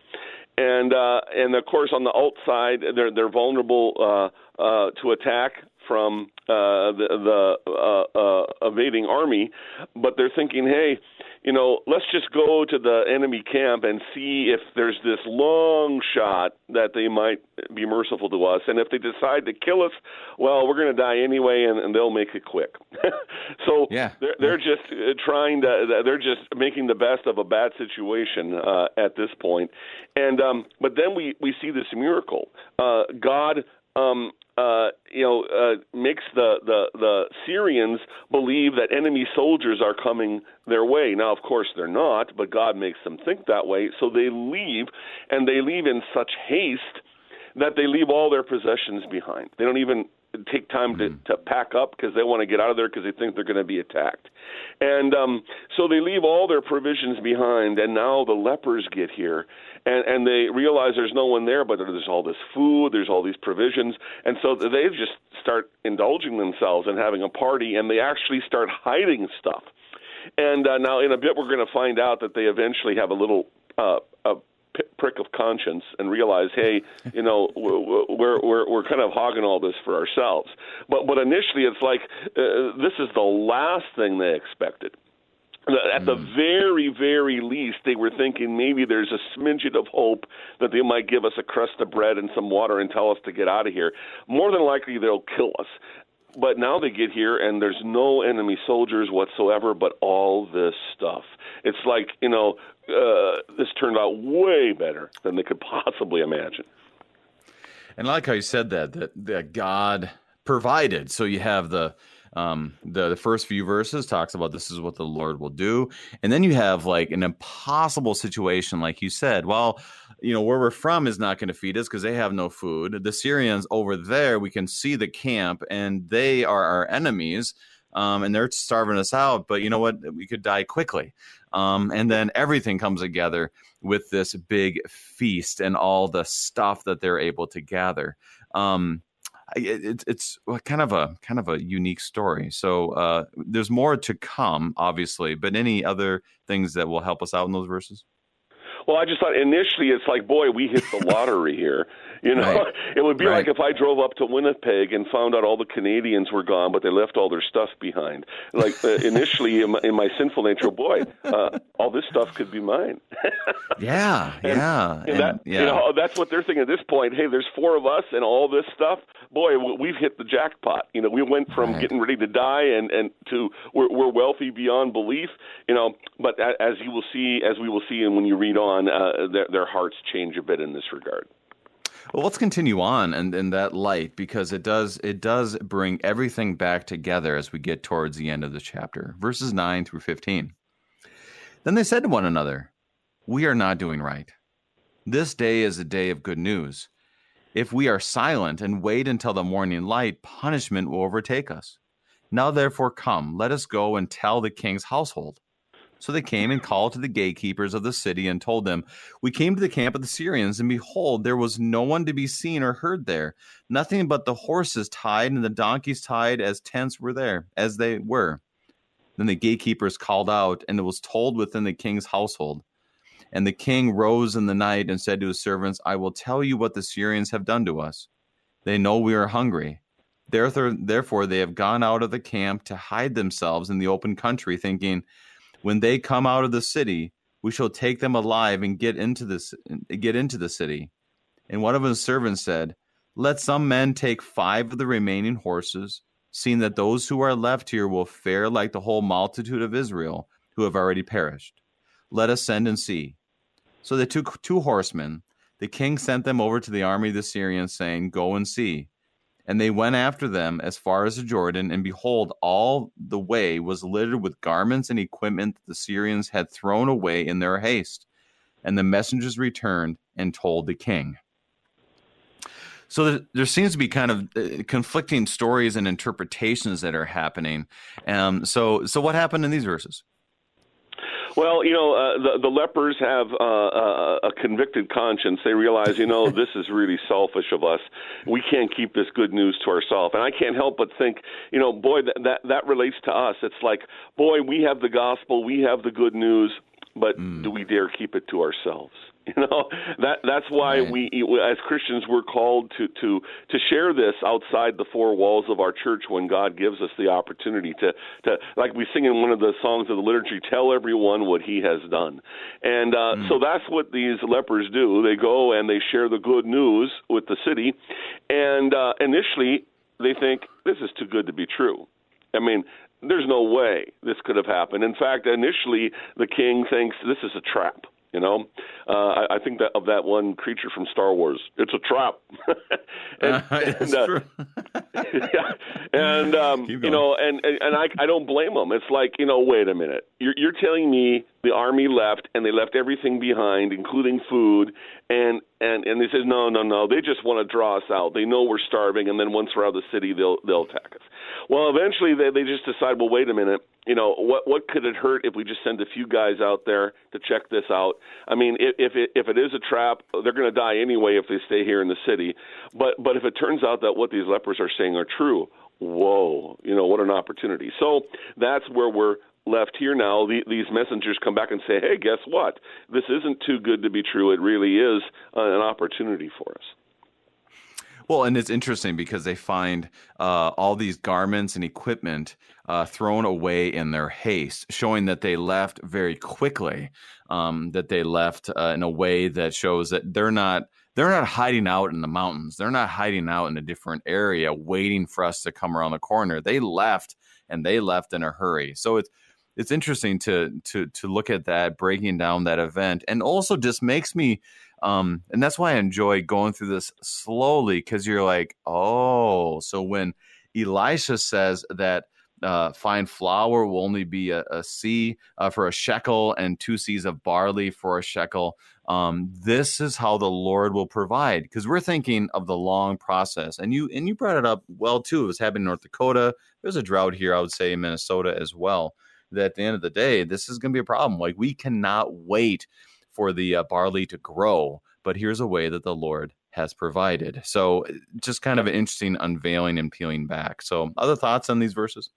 And uh, and of course on the outside they're they're vulnerable uh, uh, to attack from uh, the, the uh, uh, evading army, but they're thinking, hey, you know, let's just go to the enemy camp and see if there's this long shot that they might be merciful to us. And if they decide to kill us, well, we're going to die anyway, and, and they'll make it quick. so yeah. they're, they're just uh, trying to, they're just making the best of a bad situation uh, at this point. And um, but then we we see this miracle. Uh, God um, uh, you know, uh, makes the, the the Syrians believe that enemy soldiers are coming their way. Now, of course, they're not, but God makes them think that way. So they leave, and they leave in such haste that they leave all their possessions behind. They don't even take time to, mm-hmm. to pack up because they want to get out of there because they think they're going to be attacked. And um, so they leave all their provisions behind, and now the lepers get here, and, and they realize there's no one there, but there's all this food, there's all these provisions, and so they just start indulging themselves and having a party, and they actually start hiding stuff. And uh, now, in a bit, we're going to find out that they eventually have a little uh, a prick of conscience and realize, hey, you know, we're we're we're kind of hogging all this for ourselves. But but initially, it's like uh, this is the last thing they expected. At the hmm. very, very least, they were thinking maybe there's a smidget of hope that they might give us a crust of bread and some water and tell us to get out of here. More than likely, they'll kill us but now they get here and there's no enemy soldiers whatsoever, but all this stuff. It's like you know, uh, this turned out way better than they could possibly imagine. And like how you said that that that God provided. So you have the um, the, the first few verses talks about this is what the Lord will do, and then you have like an impossible situation, like you said. Well, you know where we're from is not going to feed us because they have no food. The Syrians over there, we can see the camp, and they are our enemies. Um, and they're starving us out. But you know what? We could die quickly. Um, and then everything comes together with this big feast and all the stuff that they're able to gather. Um, it, it's kind of a kind of a unique story. So uh, there's more to come, obviously. But any other things that will help us out in those verses? Well, I just thought initially it's like, boy, we hit the lottery here. You know, right. it would be right. like if I drove up to Winnipeg and found out all the Canadians were gone, but they left all their stuff behind. Like uh, initially, in my, in my sinful nature, boy, uh, all this stuff could be mine. yeah, and, yeah, and that, yeah. You know, that's what they're thinking at this point. Hey, there's four of us and all this stuff. Boy, we've hit the jackpot. You know, we went from right. getting ready to die and and to we're, we're wealthy beyond belief. You know, but as you will see, as we will see, and when you read on, uh, their their hearts change a bit in this regard. Well, let's continue on in, in that light because it does it does bring everything back together as we get towards the end of the chapter, verses nine through fifteen. Then they said to one another, "We are not doing right. This day is a day of good news. If we are silent and wait until the morning light, punishment will overtake us. Now, therefore, come, let us go and tell the king's household." So they came and called to the gatekeepers of the city and told them, We came to the camp of the Syrians, and behold, there was no one to be seen or heard there, nothing but the horses tied and the donkeys tied as tents were there, as they were. Then the gatekeepers called out, and it was told within the king's household. And the king rose in the night and said to his servants, I will tell you what the Syrians have done to us. They know we are hungry. Therefore, therefore they have gone out of the camp to hide themselves in the open country, thinking, when they come out of the city, we shall take them alive and get into this get into the city. And one of his servants said, Let some men take five of the remaining horses, seeing that those who are left here will fare like the whole multitude of Israel, who have already perished. Let us send and see. So they took two horsemen. The king sent them over to the army of the Syrians, saying, Go and see. And they went after them as far as the Jordan, and behold, all the way was littered with garments and equipment that the Syrians had thrown away in their haste. And the messengers returned and told the king. So there, seems to be kind of uh, conflicting stories and interpretations that are happening. Um, so, so what happened in these verses? Well, you know, uh, the the lepers have uh, uh, a convicted conscience. They realize, you know, this is really selfish of us. We can't keep this good news to ourselves. And I can't help but think, you know, boy, that that, that relates to us. It's like, boy, we have the gospel, we have the good news, but mm. do we dare keep it to ourselves? You know that that's why right. we, as Christians, we're called to to to share this outside the four walls of our church when God gives us the opportunity to to like we sing in one of the songs of the liturgy, tell everyone what He has done, and uh, mm. so that's what these lepers do. They go and they share the good news with the city, and uh, initially they think this is too good to be true. I mean, there's no way this could have happened. In fact, initially the king thinks this is a trap you know, uh, I, I think that of that one creature from Star Wars, it's a trap. and, uh, and, uh, yeah, and um, you know, and and I I don't blame them. It's like you know, wait a minute, you're you're telling me the army left and they left everything behind, including food, and and and they says no no no, they just want to draw us out. They know we're starving, and then once we're out of the city, they'll they'll attack us. Well, eventually they they just decide, well, wait a minute, you know, what what could it hurt if we just send a few guys out there to check this out? I mean, if if it, if it is a trap, they're going to die anyway if they stay here in the city. But but if it turns out that what these lepers are saying are true, whoa, you know, what an opportunity. So that's where we're left here now. The, these messengers come back and say, hey, guess what? This isn't too good to be true. It really is uh, an opportunity for us. Well, and it's interesting because they find uh, all these garments and equipment uh, thrown away in their haste, showing that they left very quickly. Um, that they left uh, in a way that shows that they're not they're not hiding out in the mountains. They're not hiding out in a different area, waiting for us to come around the corner. They left, and they left in a hurry. So it's it's interesting to to to look at that, breaking down that event, and also just makes me um, and that's why I enjoy going through this slowly because you're like, oh, so when Elisha says that uh, fine flour will only be a, a seah uh, for a shekel and two seahs of barley for a shekel. Um, this is how the Lord will provide because we're thinking of the long process, and you and you brought it up well too. It was happening in North Dakota. There's a drought here, I would say, in Minnesota as well. That at the end of the day, this is going to be a problem. Like we cannot wait for the uh, barley to grow, but here's a way that the Lord has provided. So, uh, just kind of an interesting unveiling and peeling back. So, other thoughts on these verses?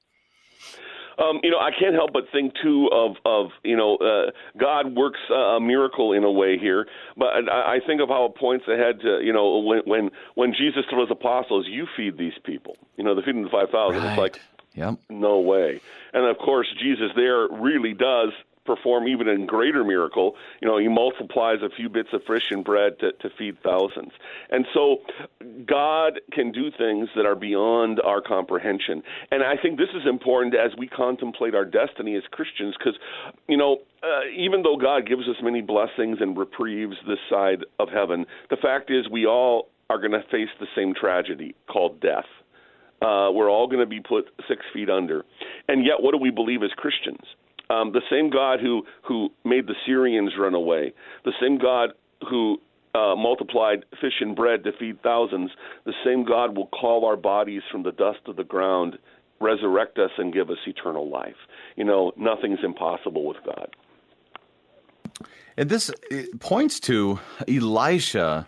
Um, you know, I can't help but think too of of you know uh, God works a miracle in a way here, but I, I think of how it points ahead to you know when when when Jesus told his apostles, "You feed these people," you know, the feeding the five thousand. Right. It's like, yep. no way. And of course, Jesus there really does perform even a greater miracle. You know, he multiplies a few bits of fish and bread to, to feed thousands. And so God can do things that are beyond our comprehension. And I think this is important as we contemplate our destiny as Christians because, you know, uh, even though God gives us many blessings and reprieves this side of heaven, the fact is we all are going to face the same tragedy called death. Uh, we're all going to be put six feet under. And yet, what do we believe as Christians? Um, the same God who who made the Syrians run away, the same God who uh, multiplied fish and bread to feed thousands, the same God will call our bodies from the dust of the ground, resurrect us, and give us eternal life. You know, nothing's impossible with God. And this points to Elisha.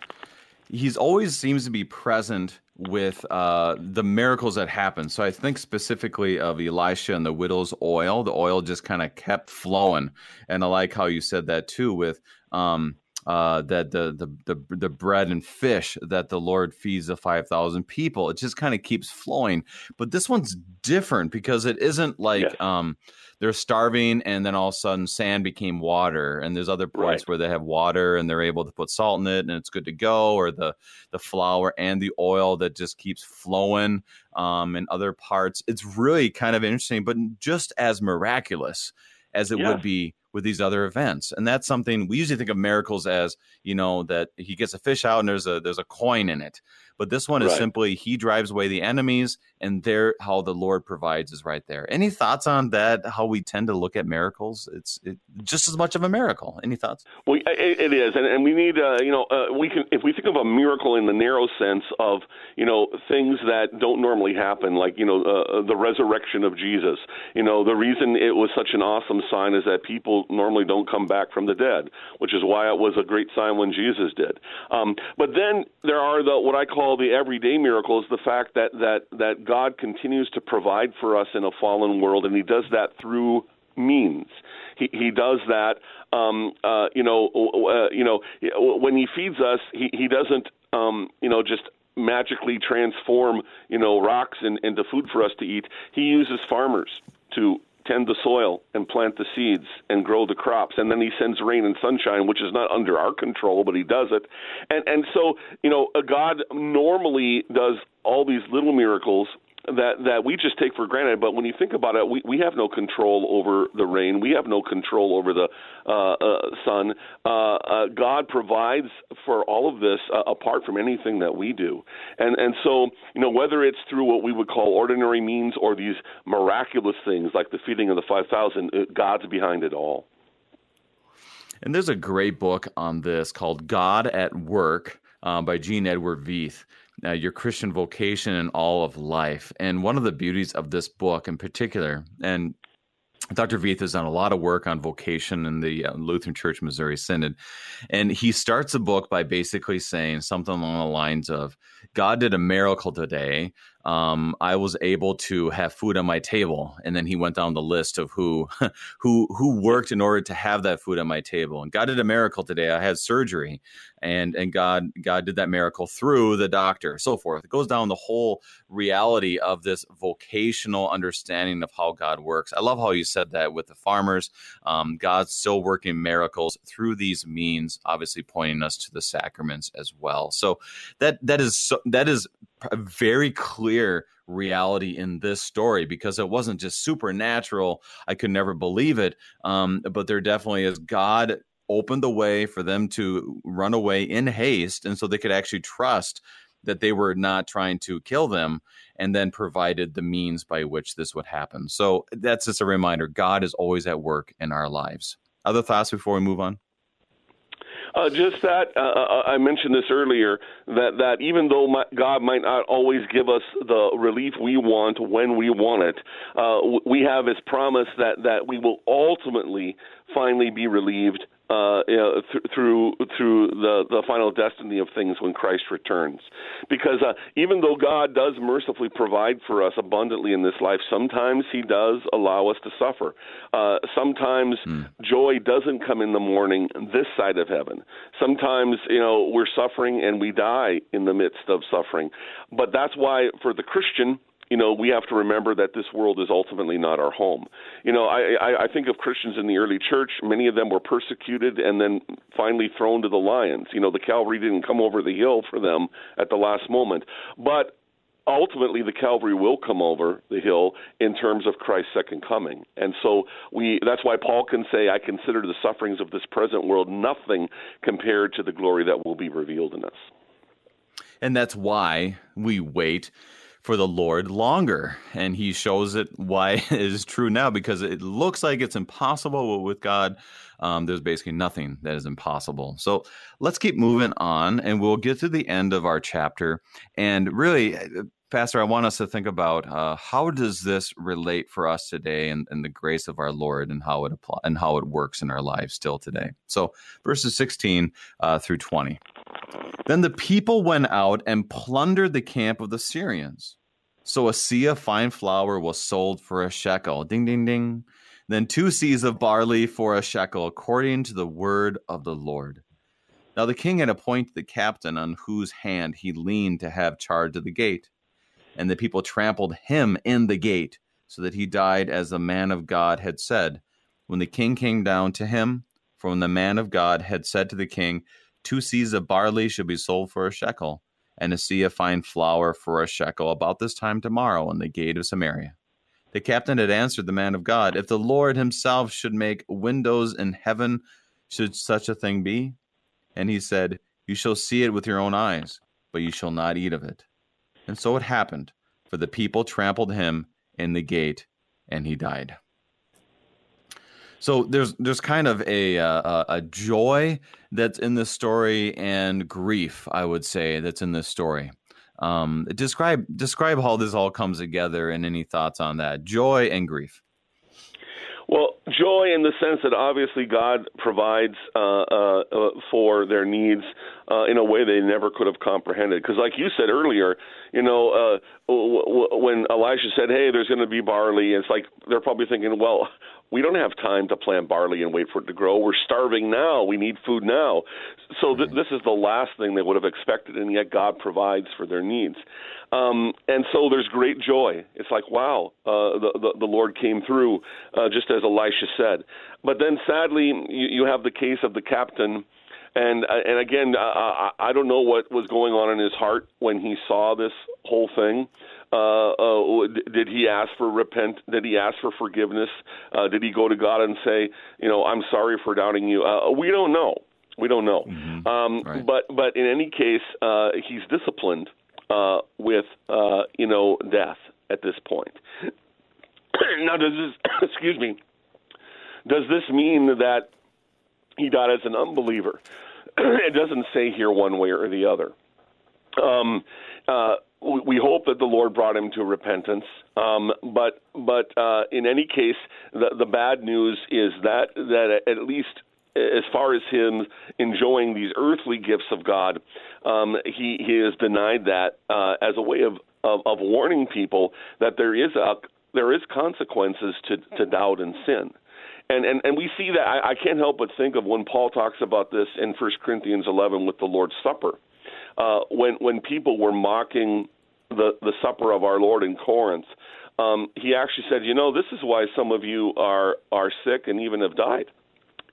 He's always seems to be present with uh, the miracles that happened. So I think specifically of Elisha and the widow's oil. The oil just kind of kept flowing, and I like how you said that too. With um, uh, that the, the the the bread and fish that the Lord feeds the five thousand people. It just kind of keeps flowing. But this one's different because it isn't like um, they're starving and then all of a sudden sand became water. And there's other points right. where they have water and they're able to put salt in it and it's good to go. Or the the flour and the oil that just keeps flowing um, in other parts. It's really kind of interesting, but just as miraculous as it yeah. would be with these other events. And that's something we usually think of miracles as, you know, that he gets a fish out and there's a there's a coin in it. But this one is Right. simply he drives away the enemies, and there how the Lord provides is right there. Any thoughts on that? How we tend to look at miracles? It's it, just as much of a miracle. Any thoughts? Well, it, it is, and, and we need, uh, you know, uh, we can if we think of a miracle in the narrow sense of, you know, things that don't normally happen, like you know, uh, the resurrection of Jesus. You know, the reason it was such an awesome sign is that people normally don't come back from the dead, which is why it was a great sign when Jesus did. Um, but then there are the what I call the everyday miracles, the fact that that that God continues to provide for us in a fallen world, and He does that through means. He he does that. Um, uh, you know, uh, you know, when he feeds us, he he doesn't, um, you know, just magically transform, you know, rocks in, into food for us to eat. He uses farmers to tend the soil and plant the seeds and grow the crops and then he sends rain and sunshine which is not under our control but he does it and and so you know god normally does all these little miracles that that we just take for granted. But when you think about it, we we have no control over the rain. We have no control over the uh, uh, sun. Uh, uh, God provides for all of this uh, apart from anything that we do. And and so you know whether it's through what we would call ordinary means or these miraculous things like the feeding of the five thousand, God's behind it all. And there's a great book on this called God at Work uh, by Gene Edward Veith. Uh, your Christian vocation and all of life. And one of the beauties of this book in particular, and Dr. Veith has done a lot of work on vocation in the uh, Lutheran Church Missouri Synod. And he starts the book by basically saying something along the lines of God did a miracle today. Um, I was able to have food on my table. And then he went down the list of who who who worked in order to have that food on my table. And God did a miracle today. I had surgery and and God God did that miracle through the doctor, so forth. It goes down the whole reality of this vocational understanding of how God works. I love how you said that with the farmers. Um, God's still working miracles through these means, obviously pointing us to the sacraments as well. So that that is so, that is a very clear reality in this story because it wasn't just supernatural. I could never believe it. Um, but there definitely is God opened the way for them to run away in haste. And so they could actually trust that they were not trying to kill them and then provided the means by which this would happen. So that's just a reminder God is always at work in our lives. Other thoughts before we move on? Uh, just that uh, uh, I mentioned this earlier that that even though my, God might not always give us the relief we want when we want it, uh, we have His promise that that we will ultimately finally be relieved uh, you know, th- through through the the final destiny of things when Christ returns. Because uh, even though God does mercifully provide for us abundantly in this life, sometimes He does allow us to suffer. Uh, sometimes Hmm. joy doesn't come in the morning this side of heaven. Sometimes you know we're suffering and we die in the midst of suffering. But that's why for the Christian you know, we have to remember that this world is ultimately not our home. You know, I, I, I think of Christians in the early church. Many of them were persecuted and then finally thrown to the lions. You know, the Calvary didn't come over the hill for them at the last moment. But ultimately the Calvary will come over the hill in terms of Christ's second coming. And so we that's why Paul can say I consider the sufferings of this present world nothing compared to the glory that will be revealed in us. And that's why we wait for the Lord longer. And he shows it why it is true now because it looks like it's impossible but with God. Um, there's basically nothing that is impossible. So let's keep moving on and we'll get to the end of our chapter. And really, Pastor, I want us to think about uh, how does this relate for us today and, and, the grace of our Lord and how it apply, and how it works in our lives still today. So verses 16 uh, through 20. Then the people went out and plundered the camp of the Syrians. So a seah of fine flour was sold for a shekel. Ding, ding, ding. Then two seahs of barley for a shekel, according to the word of the Lord. Now the king had appointed the captain on whose hand he leaned to have charge of the gate. And the people trampled him in the gate, so that he died as the man of God had said. When the king came down to him, for when the man of God had said to the king, Two seahs of barley should be sold for a shekel, and a seah of fine flour for a shekel about this time tomorrow in the gate of Samaria. The captain had answered the man of God, If the Lord himself should make windows in heaven, should such a thing be? And he said, You shall see it with your own eyes, but you shall not eat of it. And so it happened, for the people trampled him in the gate, and he died. So there's there's kind of a uh, a joy that's in this story and grief, I would say, that's in this story. Um, describe describe how this all comes together, and any thoughts on that? Joy and grief. Well, joy in the sense that obviously God provides uh, uh, uh, for their needs uh, in a way they never could have comprehended. Because, like you said earlier, you know, uh, w- w- when Elijah said, "Hey, there's going to be barley," it's like they're probably thinking, "Well, we don't have time to plant barley and wait for it to grow. We're starving now. We need food now. So th- this is the last thing they would have expected, and yet God provides for their needs. Um, and so there's great joy. It's like, wow, uh, the, the, the Lord came through, uh, just as Elisha said. But then sadly, you, you have the case of the captain. And uh, and again, I, I don't know what was going on in his heart when he saw this whole thing. Uh, uh, did he ask for repent? Did he ask for forgiveness? Uh, did he go to God and say, you know, I'm sorry for doubting you? Uh, we don't know. We don't know. Mm-hmm. Um, right. But but in any case, uh, he's disciplined uh, with uh, you know death at this point. now, does this excuse me? Does this mean that he died as an unbeliever? it doesn't say here one way or the other. Um, uh, we hope that the Lord brought him to repentance. Um, but but uh, in any case, the, the bad news is that that at least as far as him enjoying these earthly gifts of God, um, he he has denied that uh, as a way of, of of warning people that there is a there is consequences to to doubt and sin. And, and and we see that I, I can't help but think of when Paul talks about this in First Corinthians 11 with the Lord's Supper, uh, when when people were mocking the the supper of our Lord in Corinth, um, he actually said, you know, this is why some of you are are sick and even have died.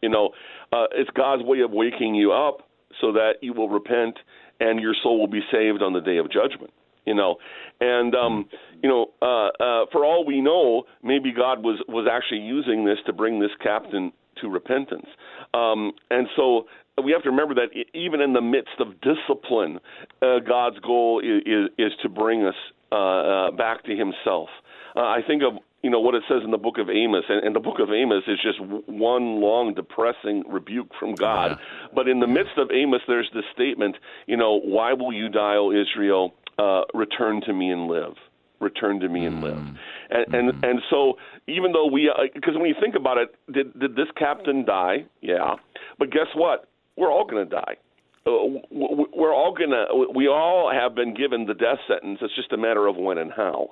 You know, uh, it's God's way of waking you up so that you will repent and your soul will be saved on the day of judgment. You know, and um, you know, uh, uh, for all we know, maybe God was was actually using this to bring this captain to repentance. Um, and so we have to remember that even in the midst of discipline, uh, God's goal is, is, is to bring us uh, uh, back to Himself. Uh, I think of you know what it says in the book of Amos, and, and the book of Amos is just one long depressing rebuke from God. Yeah. But in the midst of Amos, there's this statement, you know, why will you die, O Israel? Uh, return to me and live return to me and live. Mm. And mm-hmm. and and so even though we because uh, when you think about it, did did this captain die? Yeah, but guess what? We're all going to die. Uh, we're all going to. We all have been given the death sentence. It's just a matter of when and how.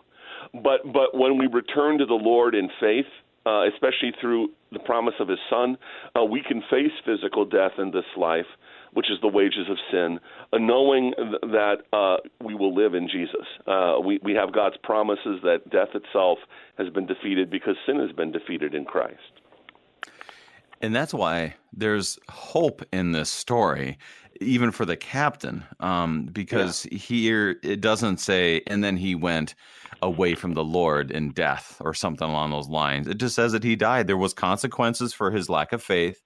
But but when we return to the Lord in faith, uh, especially through the promise of His Son, uh, we can face physical death in this life, which is the wages of sin, uh, knowing th- that uh, we will live in Jesus. Uh, we we have God's promises that death itself has been defeated because sin has been defeated in Christ. And that's why there's hope in this story, even for the captain, um, because yeah. here it doesn't say, and then he went away from the Lord in death or something along those lines. It just says that he died. There was consequences for his lack of faith,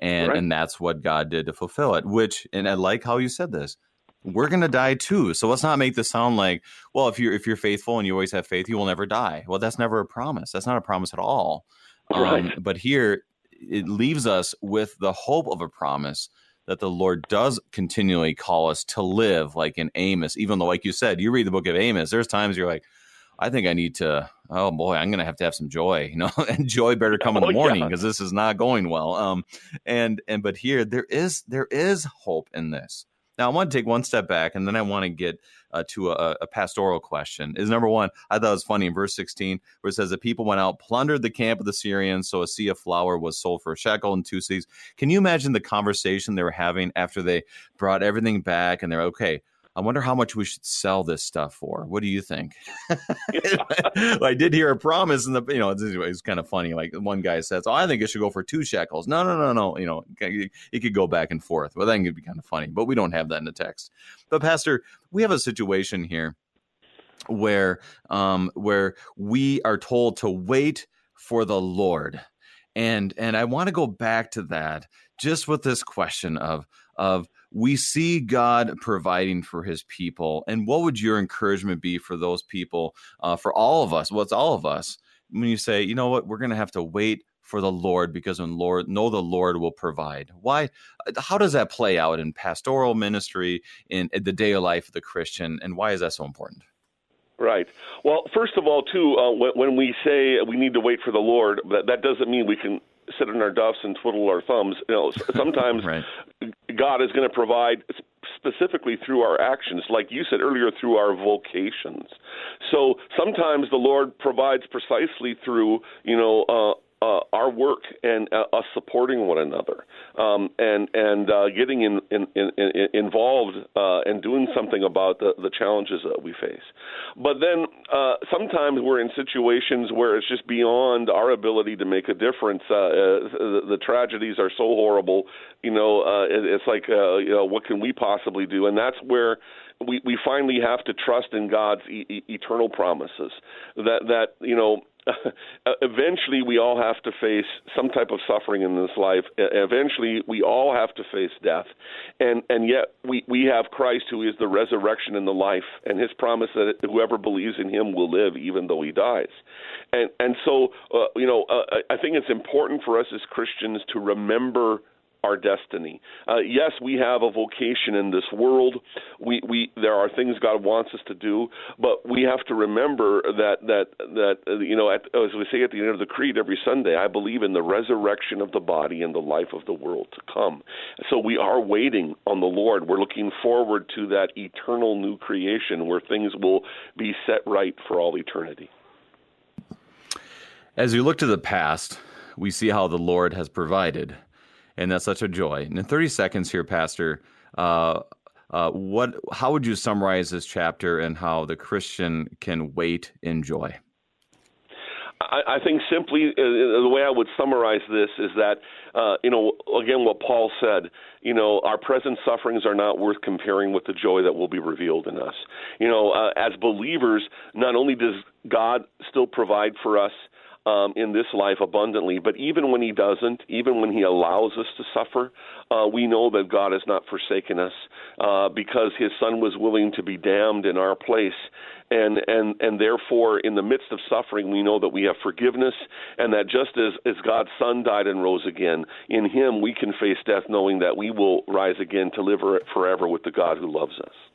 and right. and that's what God did to fulfill it. Which, and I like how you said this. We're gonna die too. So let's not make this sound like, well, if you're if you're faithful and you always have faith, you will never die. Well, that's never a promise. That's not a promise at all. Right. Um, but here it leaves us with the hope of a promise that the Lord does continually call us to live like in Amos, even though, like you said, you read the book of Amos, there's times you're like, I think I need to, oh boy, I'm going to have to have some joy, you know, and joy better come in the oh, morning because yeah. this is not going well. Um, and, and, but here there is, there is hope in this. Now, I want to take one step back and then I want to get uh, to a, a, pastoral question. Is number one, I thought it was funny in verse 16, where it says that people went out, plundered the camp of the Syrians, so a seah of flour was sold for a shekel and two seahs. Can you imagine the conversation they were having after they brought everything back and they're okay? I wonder how much we should sell this stuff for. What do you think? I did hear a promise, and the you know it's, it's, kind of funny. Like one guy says, "Oh, I think it should go for two shekels." No, no, no, no. You know, it could go back and forth. Well, then it'd be kind of funny, but we don't have that in the text. But Pastor, we have a situation here where um, where we are told to wait for the Lord And and I want to go back to that just with this question of of we see God providing for his people. And what would your encouragement be for those people, uh, for all of us? Well, it's all of us. When you say, you know what, we're going to have to wait for the Lord because when Lord know the Lord will provide. Why? How does that play out in pastoral ministry in, in the day of life of the Christian, and why is that so important? Right. Well, first of all, too, uh, when, when, we say we need to wait for the Lord, that, that doesn't mean we can sit on our duffs and twiddle our thumbs. You know, sometimes right. God is going to provide specifically through our actions, like you said earlier, through our vocations. So sometimes the Lord provides precisely through, you know, uh, uh, our work and uh, us supporting one another um, and and uh, getting in, in, in, involved uh, and doing something about the, the challenges that we face. But then uh, sometimes we're in situations where it's just beyond our ability to make a difference. Uh, the, the tragedies are so horrible, you know. It, it's like, you know, what can we possibly do? And that's where we, we finally have to trust in God's e- eternal promises. That that you know eventually we all have to face some type of suffering in this life. Eventually we all have to face death, and and yet we we have Christ who is the resurrection and the life, and His promise that whoever believes in Him will live even though he dies, and and so uh, you know uh, I think it's important for us as Christians to remember our destiny. Uh, yes, we have a vocation in this world. We, we there are things God wants us to do, but we have to remember that that that uh, you know, at, as we say at the end of the creed every Sunday, I believe in the resurrection of the body and the life of the world to come. So we are waiting on the Lord. We're looking forward to that eternal new creation where things will be set right for all eternity. As we look to the past, we see how the Lord has provided and that's such a joy. And in 30 seconds here, Pastor, uh, uh, what? How would you summarize this chapter and how the Christian can wait in joy? I, think simply uh, the way I would summarize this is that, uh, you know, again, what Paul said, you know, our present sufferings are not worth comparing with the joy that will be revealed in us. You know, uh, as believers, not only does God still provide for us um, in this life abundantly. But even when He doesn't, even when He allows us to suffer, uh, we know that God has not forsaken us uh, because His Son was willing to be damned in our place. And, and and therefore, in the midst of suffering, we know that we have forgiveness, and that just as, as God's Son died and rose again, in Him we can face death, knowing that we will rise again to live forever with the God who loves us.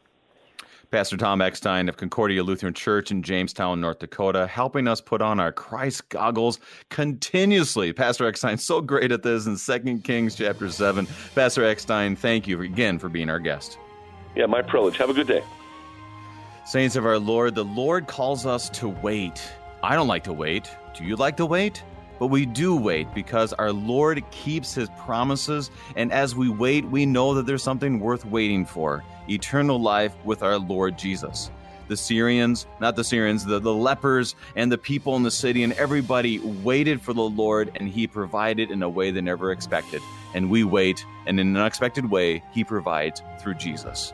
Pastor Tom Eckstein of Concordia Lutheran Church in Jamestown, North Dakota, helping us put on our Christ goggles continuously. Pastor Eckstein, so great at this in 2 Kings chapter 7. Pastor Eckstein, thank you again for being our guest. Yeah, my privilege. Have a good day. Saints of our Lord, the Lord calls us to wait. I don't like to wait. Do you like to wait? But we do wait because our Lord keeps his promises, and as we wait, we know that there's something worth waiting for eternal life with our Lord Jesus. The Syrians, not the Syrians, the, the lepers and the people in the city, and everybody waited for the Lord, and he provided in a way they never expected. And we wait, and in an unexpected way, he provides through Jesus.